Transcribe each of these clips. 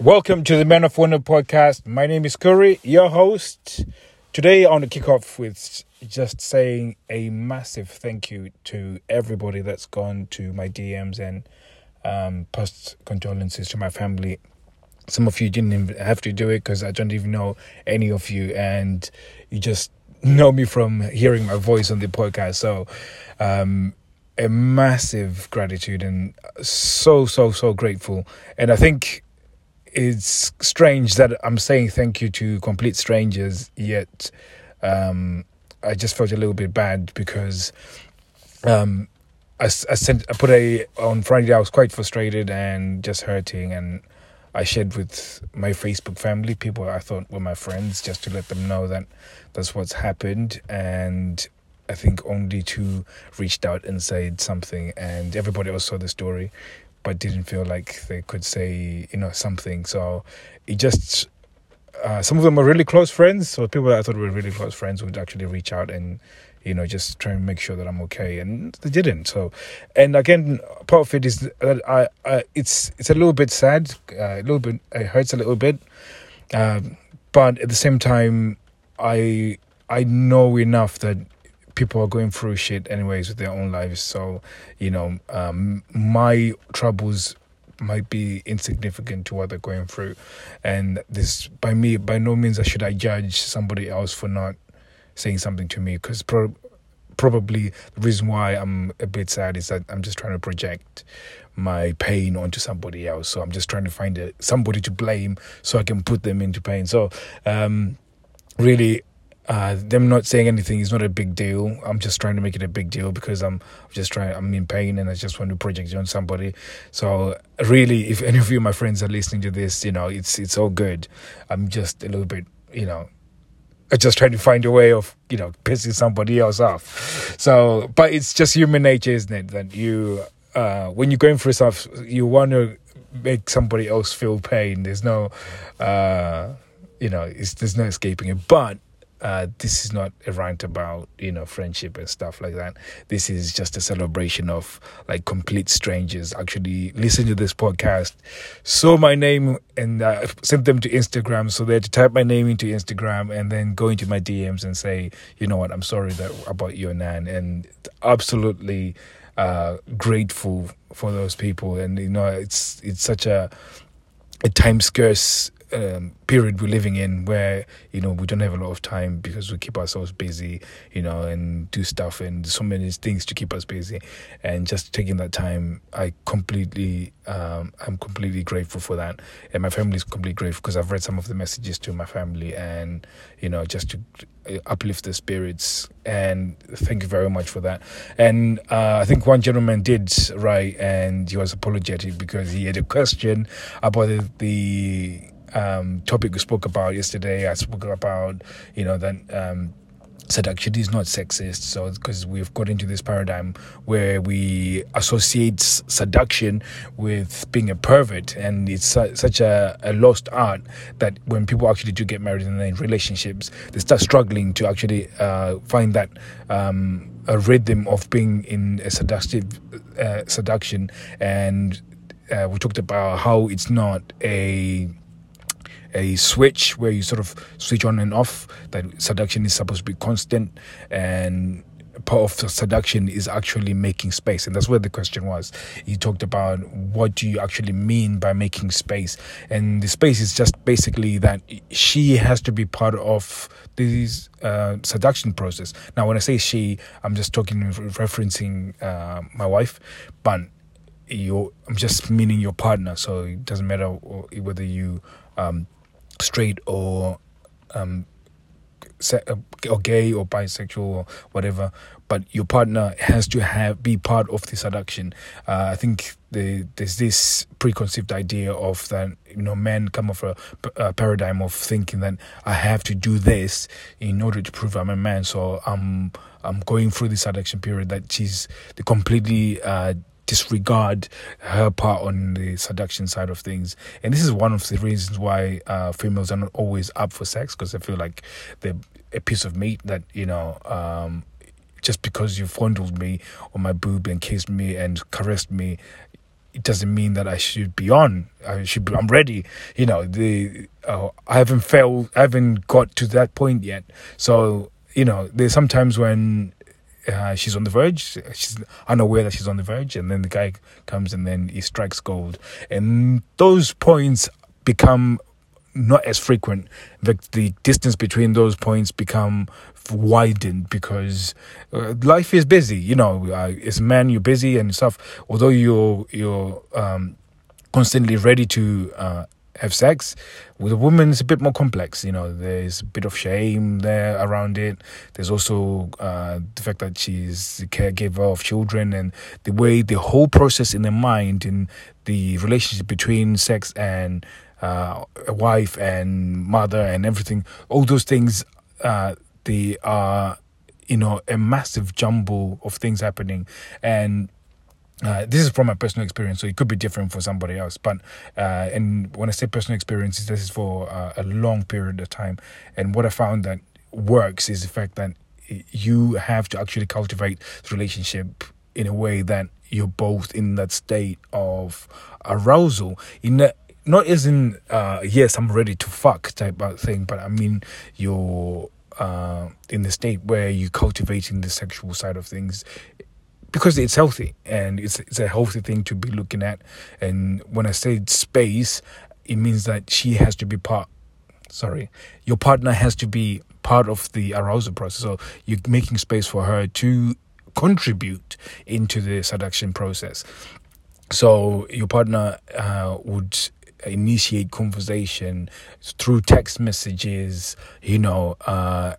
Welcome to the Men of Wonder podcast. My name is Curry, your host. Today, I want to kick off with just saying a massive thank you to everybody that's gone to my DMs and um, post condolences to my family. Some of you didn't even have to do it because I don't even know any of you, and you just know me from hearing my voice on the podcast. So, um, a massive gratitude and so so so grateful. And I think it's strange that I'm saying thank you to complete strangers, yet um, I just felt a little bit bad because um, I, I sent I put a on Friday. I was quite frustrated and just hurting, and I shared with my Facebook family, people I thought were my friends, just to let them know that that's what's happened. And I think only two reached out and said something, and everybody else saw the story but didn't feel like they could say you know something. So it just uh, some of them are really close friends. So people that I thought were really close friends would actually reach out and you know just try and make sure that I'm okay, and they didn't. So, and again, part of it is that I, I it's it's a little bit sad, uh, a little bit it hurts a little bit, um, but at the same time, I I know enough that people are going through shit anyways with their own lives. So, you know, um, my troubles might be insignificant to what they're going through. And this, by me, by no means I should I judge somebody else for not saying something to me because pro- probably the reason why I'm a bit sad is that I'm just trying to project my pain onto somebody else. So I'm just trying to find a, somebody to blame so I can put them into pain. So, um, really, uh, them not saying anything is not a big deal. I'm just trying to make it a big deal because I'm just trying. I'm in pain and I just want to project on somebody. So really, if any of you, my friends, are listening to this, you know, it's it's all good. I'm just a little bit, you know, I just trying to find a way of you know pissing somebody else off. So, but it's just human nature, isn't it? That you, uh, when you're going through stuff, you want to make somebody else feel pain. There's no, uh, you know, there's no escaping it. But uh, this is not a rant about you know friendship and stuff like that. This is just a celebration of like complete strangers actually listen to this podcast, saw my name and uh, sent them to Instagram. So they had to type my name into Instagram and then go into my DMs and say, you know what, I'm sorry that about your nan, and absolutely uh, grateful for those people. And you know, it's it's such a a time scarce um, period we're living in where you know we don't have a lot of time because we keep ourselves busy you know and do stuff and so many things to keep us busy. And just taking that time i completely um, i'm completely grateful for that. And my family is completely grateful because i've read some of the messages to my family and you know just to uh, uplift the spirits. And thank you very much for that. And uh, i think one gentleman did write and he was apologetic because he had a question about the, the um, topic we spoke about yesterday. I spoke about, you know, that um, seduction is not sexist. So, because we've got into this paradigm where we associate seduction with being a pervert, and it's su- such a, a, lost art that when people actually do get married and in relationships, they start struggling to actually uh, find that. Um, a rhythm of being in a seductive uh, seduction, and uh, we talked about how it's not a a switch where you sort of switch on and off. That seduction is supposed to be constant, and part of seduction is actually making space. And that's where the question was. He talked about what do you actually mean by making space? And the space is just basically that she has to be part of this uh, seduction process. Now when i say she i'm just talking referencing uh, my wife but you i'm just meaning your partner. So it doesn't matter whether you um, straight or um, uh, or gay or bisexual or whatever, but your partner has to have be part of the seduction. Uh, I think the, there's this preconceived idea of that you know men come off a, a, paradigm of thinking that I have to do this in order to prove I'm a man. So I'm I'm going through this seduction period that she's the completely uh, disregard her part on the seduction side of things. And this is one of the reasons why uh, females are not always up for sex because they feel like they're a piece of meat that, you know, um, just because you fondled me on my boob and kissed me and caressed me, it doesn't mean that I should be on. I should be, I'm ready. You know, the uh, I haven't failed. I haven't got to that point yet. So you know, there's sometimes when uh, she's on the verge. She's unaware that she's on the verge, and then the guy comes and then he strikes gold. And those points become not as frequent. The, the distance between those points become widened because uh, life is busy. You know, uh, as man, you're busy and stuff. Although you're you're um, constantly ready to uh, have sex, with a woman, it's a bit more complex. You know, there's a bit of shame there around it. There's also uh, the fact that she's the caregiver of children and the way the whole process in the mind and the relationship between sex and uh, a wife and mother and everything, all those things, uh, they are, you know, a massive jumble of things happening. And uh, this is from my personal experience, so it could be different for somebody else. But uh, and when I say personal experiences, this is for uh, a long period of time. And what I found that works is the fact that you have to actually cultivate the relationship in a way that you're both in that state of arousal. In not as in uh, yes i'm ready to fuck type of thing but i mean you're uh, in the state where you're cultivating the sexual side of things because it's healthy and it's it's a healthy thing to be looking at. And when i say space it means that she has to be part sorry your partner has to be part of the arousal process. So you're making space for her to contribute into the seduction process. So your partner uh, would initiate conversation through text messages, you know, uh,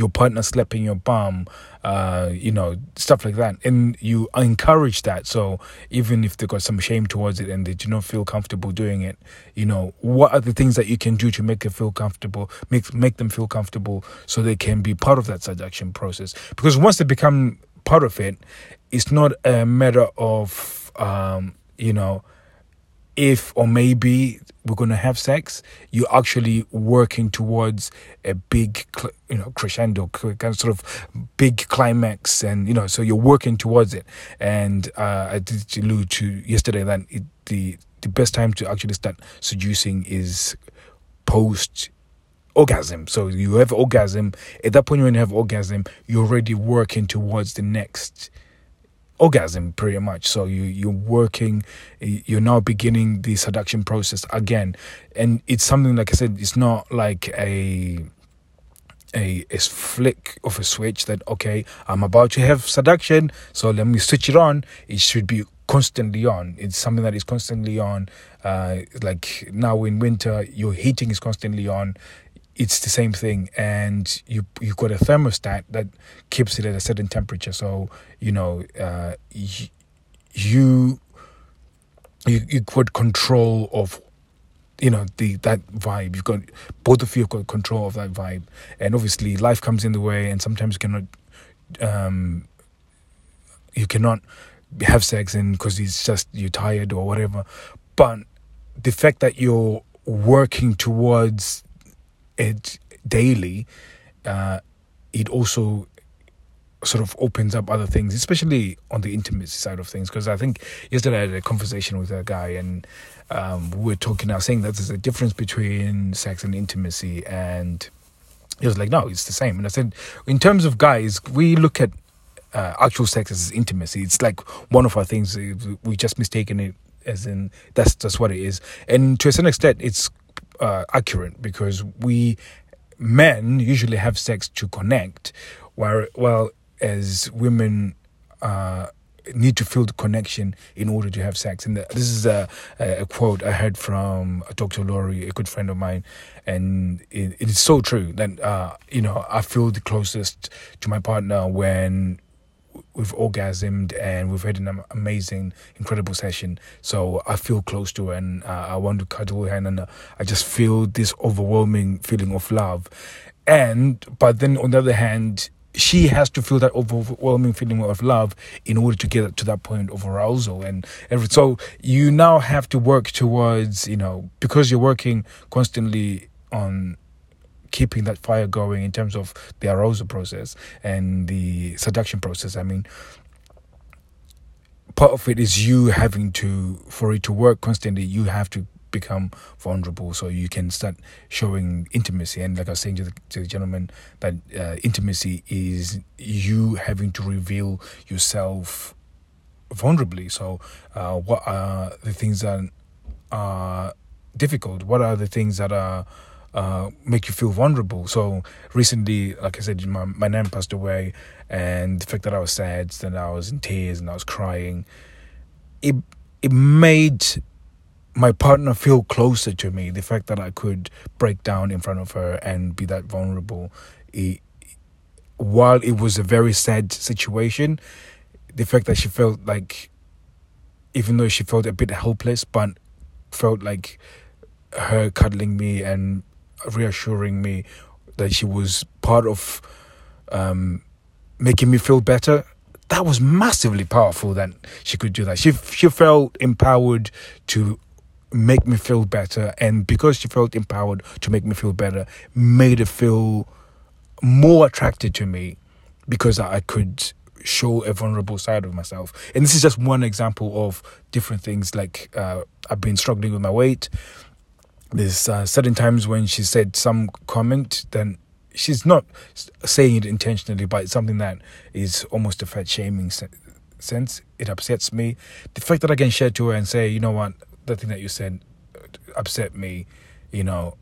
your partner slapping your bum, uh, you know, stuff like that. And you encourage that. So even if they got some shame towards it and they do not feel comfortable doing it, you know, what are the things that you can do to make them feel comfortable, make make them feel comfortable so they can be part of that seduction process? Because once they become part of it, it's not a matter of um, you know, if or maybe we're going to have sex, you're actually working towards a big, you know, crescendo, kind of sort of big climax, and you know, so you're working towards it. And uh, I did allude to yesterday that it, the the best time to actually start seducing is post orgasm. So you have orgasm. At that point, when you have orgasm, you're already working towards the next orgasm pretty much. So you you're working you're now beginning the seduction process again. And it's something like i said it's not like a a, a flick of a switch that okay i'm about to have seduction so let me switch it on. It should be constantly on. It's something that is constantly on uh, like now in winter your heating is constantly on it's the same thing and you you've got a thermostat that keeps it at a certain temperature. So you know uh, you, you you got control of you know the that vibe. You've got both of you have got control of that vibe. And obviously life comes in the way and sometimes you cannot um you cannot have sex and because it's just you're tired or whatever. But the fact that you're working towards it daily, uh, it also sort of opens up other things, especially on the intimacy side of things. Because I think yesterday I had a conversation with a guy, and um, we were talking now, saying that there's a difference between sex and intimacy, and he was like, "No, it's the same." And I said, in terms of guys, we look at uh, actual sex as intimacy. It's like one of our things. We just mistaken it as in that's just what it is, and to a certain extent, it's uh, accurate because we men usually have sex to connect, while well as women uh, need to feel the connection in order to have sex. And this is a, a quote I heard from Dr. Laurie, a good friend of mine, and it, it is so true that uh, you know I feel the closest to my partner when we've orgasmed and we've had an amazing, incredible session. So I feel close to her and uh, I want to cuddle her and uh, I just feel this overwhelming feeling of love. And, but then on the other hand, she has to feel that overwhelming feeling of love in order to get to that point of arousal and every, so you now have to work towards you know because you're working constantly on keeping that fire going in terms of the arousal process and the seduction process. I mean, part of it is you having to for it to work constantly you have to become vulnerable so you can start showing intimacy. And like i was saying to the, to the gentleman that uh, intimacy is you having to reveal yourself vulnerably. So uh, what are the things that are difficult? What are the things that are uh, make you feel vulnerable. So recently, like I said, my my nan passed away, and the fact that I was sad, that I was in tears and I was crying, it it made my partner feel closer to me. The fact that I could break down in front of her and be that vulnerable, it, while it was a very sad situation, the fact that she felt like, even though she felt a bit helpless, but felt like her cuddling me and reassuring me that she was part of um, making me feel better. That was massively powerful that she could do that. She she felt empowered to make me feel better, and because she felt empowered to make me feel better, made her feel more attracted to me because I could show a vulnerable side of myself. And this is just one example of different things. Like uh, I've been struggling with my weight there's uh, certain times when she said some comment, then she's not saying it intentionally, but it's something that is almost a fat shaming sense. It upsets me. The fact that I can share to her and say, you know what, the thing that you said upset me, you know,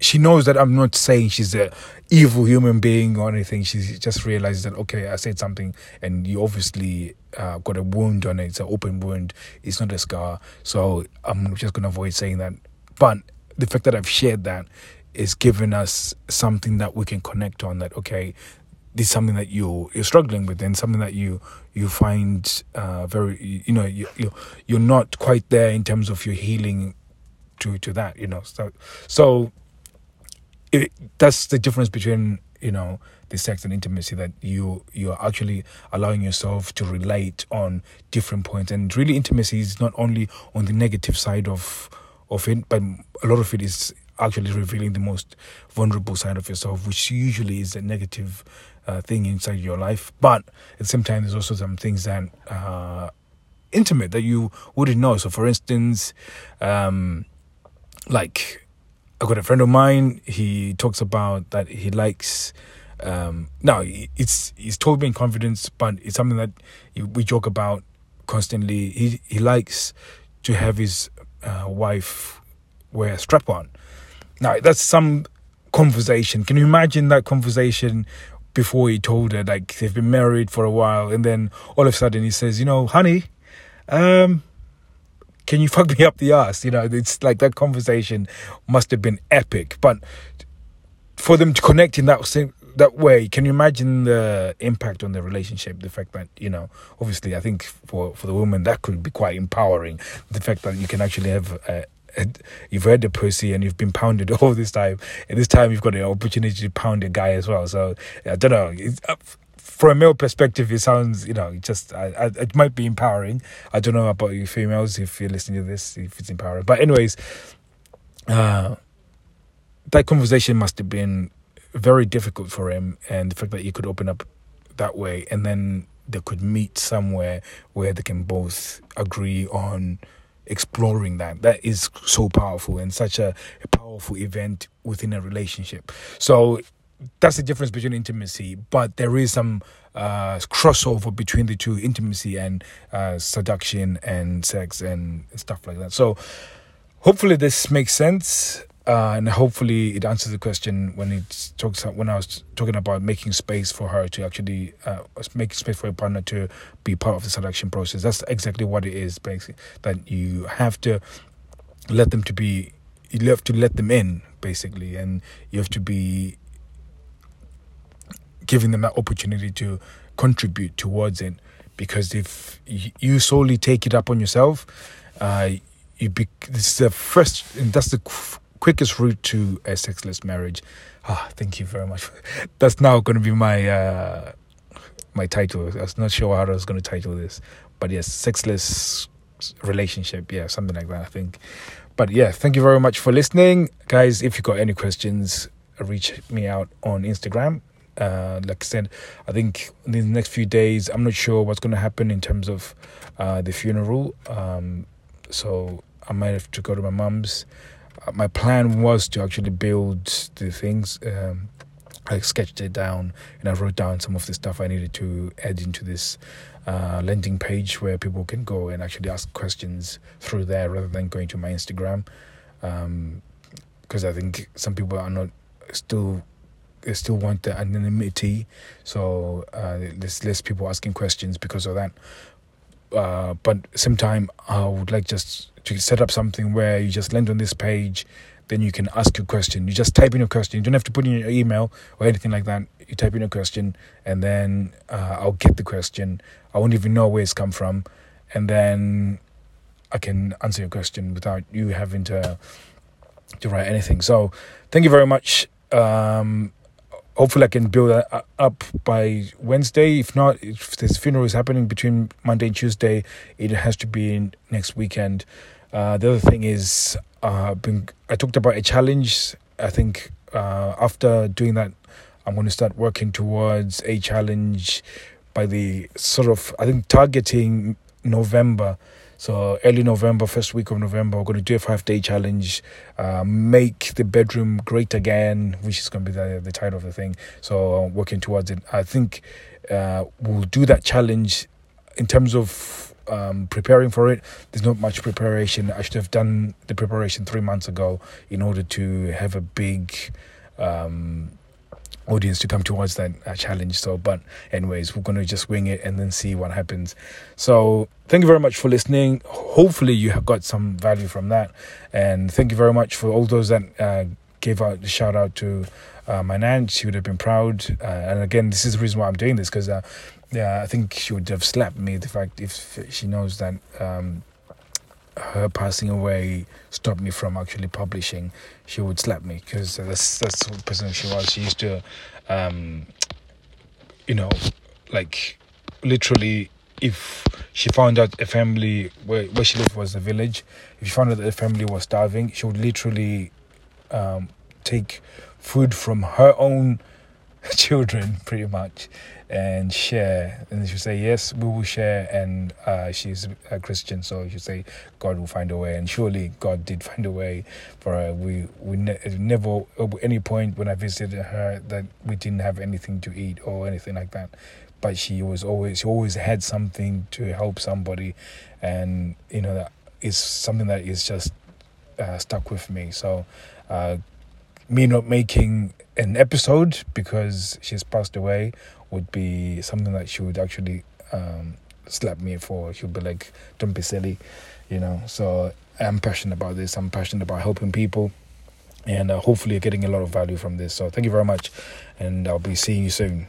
she knows that I'm not saying she's a evil human being or anything. She just realizes that okay, I said something, and you obviously uh, got a wound on it. It's an open wound. It's not a scar. So I'm just gonna avoid saying that. But the fact that I've shared that is giving us something that we can connect on. That okay, this is something that you you're struggling with, and something that you you find uh, very you know you, you you're not quite there in terms of your healing to to that. You know, so so it, that's the difference between you know the sex and intimacy that you you're actually allowing yourself to relate on different points. And really intimacy is not only on the negative side of of it but a lot of it is actually revealing the most vulnerable side of yourself which usually is a negative uh, thing inside your life. But at the same time there's also some things that uh intimate that you wouldn't know. So for instance um like I got a friend of mine. He talks about that he likes. Um, now it's he's told me in confidence, but it's something that we joke about constantly. He he likes to have his uh, wife wear a strap on. Now that's some conversation. Can you imagine that conversation before he told her like they've been married for a while, and then all of a sudden he says, you know, honey, um, can you fuck me up the ass? You know, it's like that conversation must have been epic. But for them to connect in that same that way, can you imagine the impact on the relationship? The fact that you know, obviously, I think for for the woman that could be quite empowering. The fact that you can actually have. A, a, you've heard the pussy and you've been pounded all this time, and this time you've got an opportunity to pound a guy as well. So I don't know. It's, uh, from a male perspective, it sounds, you know, just I, I, it might be empowering. I don't know about you females if you're listening to this, if it's empowering. But anyways, uh, that conversation must have been very difficult for him, and the fact that he could open up that way, and then they could meet somewhere where they can both agree on exploring that. That is so powerful and such a, a powerful event within a relationship. So that's the difference between intimacy, but there is some uh, crossover between the two intimacy and uh, seduction and sex and stuff like that. So, hopefully, this makes sense. Uh, and hopefully it answers the question when it talks when I was talking about making space for her to actually uh, make space for your partner to be part of the selection process. That's exactly what it is, basically. That you have to let them to be, you have to let them in, basically, and you have to be giving them that opportunity to contribute towards it. Because if you solely take it up on yourself, uh, you be, this is the first, and that's the qu- quickest route to a sexless marriage. Ah, thank you very much. That's now going to be my uh, my title. I was not sure how I was going to title this, but yes, sexless relationship. Yeah, something like that. I think. But yeah, thank you very much for listening, guys. If you got any questions, reach me out on Instagram Uh, like I said, I think in the next few days, I'm not sure what's going to happen in terms of uh, the funeral. Um, so I might have to go to my mum's. Uh, my plan was to actually build the things. Um, I sketched it down and I wrote down some of the stuff I needed to add into this uh, landing page where people can go and actually ask questions through there rather than going to my Instagram. Because um, I think some people are not still they still want the anonymity, so uh, there's less people asking questions because of that. Uh, but same time, I would like just to set up something where you just land on this page, then you can ask your question. You just type in your question. You don't have to put in your email or anything like that. You type in your question, and then uh, I'll get the question. I won't even know where it's come from, and then I can answer your question without you having to to write anything. So, thank you very much. Um, hopefully I can build that up by Wednesday. If not, if this funeral is happening between Monday and Tuesday, it has to be next weekend. Uh, the other thing is, uh, been, I talked about a challenge. I think uh, after doing that, I'm going to start working towards a challenge by the sort of, I think, targeting November. So early November, first week of November, we're going to do a five day challenge, uh, make the bedroom great again, which is going to be the, the title of the thing. So uh, working towards it. I think uh, we'll do that challenge in terms of um, preparing for it. There's not much preparation. I should have done the preparation three months ago in order to have a big. Um, audience to come towards that uh, challenge. So, but anyways, we're going to just wing it and then see what happens. So, thank you very much for listening. Hopefully, you have got some value from that, and thank you very much for all those that uh, gave out the shout out to uh, my nan. She would have been proud. Uh, and again, this is the reason why I'm doing this because, uh, yeah, I think she would have slapped me the fact if she knows that. Um, her passing away stopped me from actually publishing, she would slap me because that's that's the person she was. She used to, um, you know, like literally, if she found out a family where where she lived was a village, if she found out that a family was starving, she would literally um, take food from her own children, pretty much, and share. And she'll say, Yes, we will share. And uh, she's a Christian, so she'll say, God will find a way. And surely God did find a way for her. We, we ne- never, at any point when I visited her, that we didn't have anything to eat or anything like that. But she was always, she always had something to help somebody. And, you know, that is something that is just uh, stuck with me. So, uh, me not making an episode because she's passed away would be something that she would actually um, slap me for. She'd be like, "Don't be silly," you know. So I'm passionate about this. I'm passionate about helping people, and uh, hopefully, getting a lot of value from this. So thank you very much, and I'll be seeing you soon.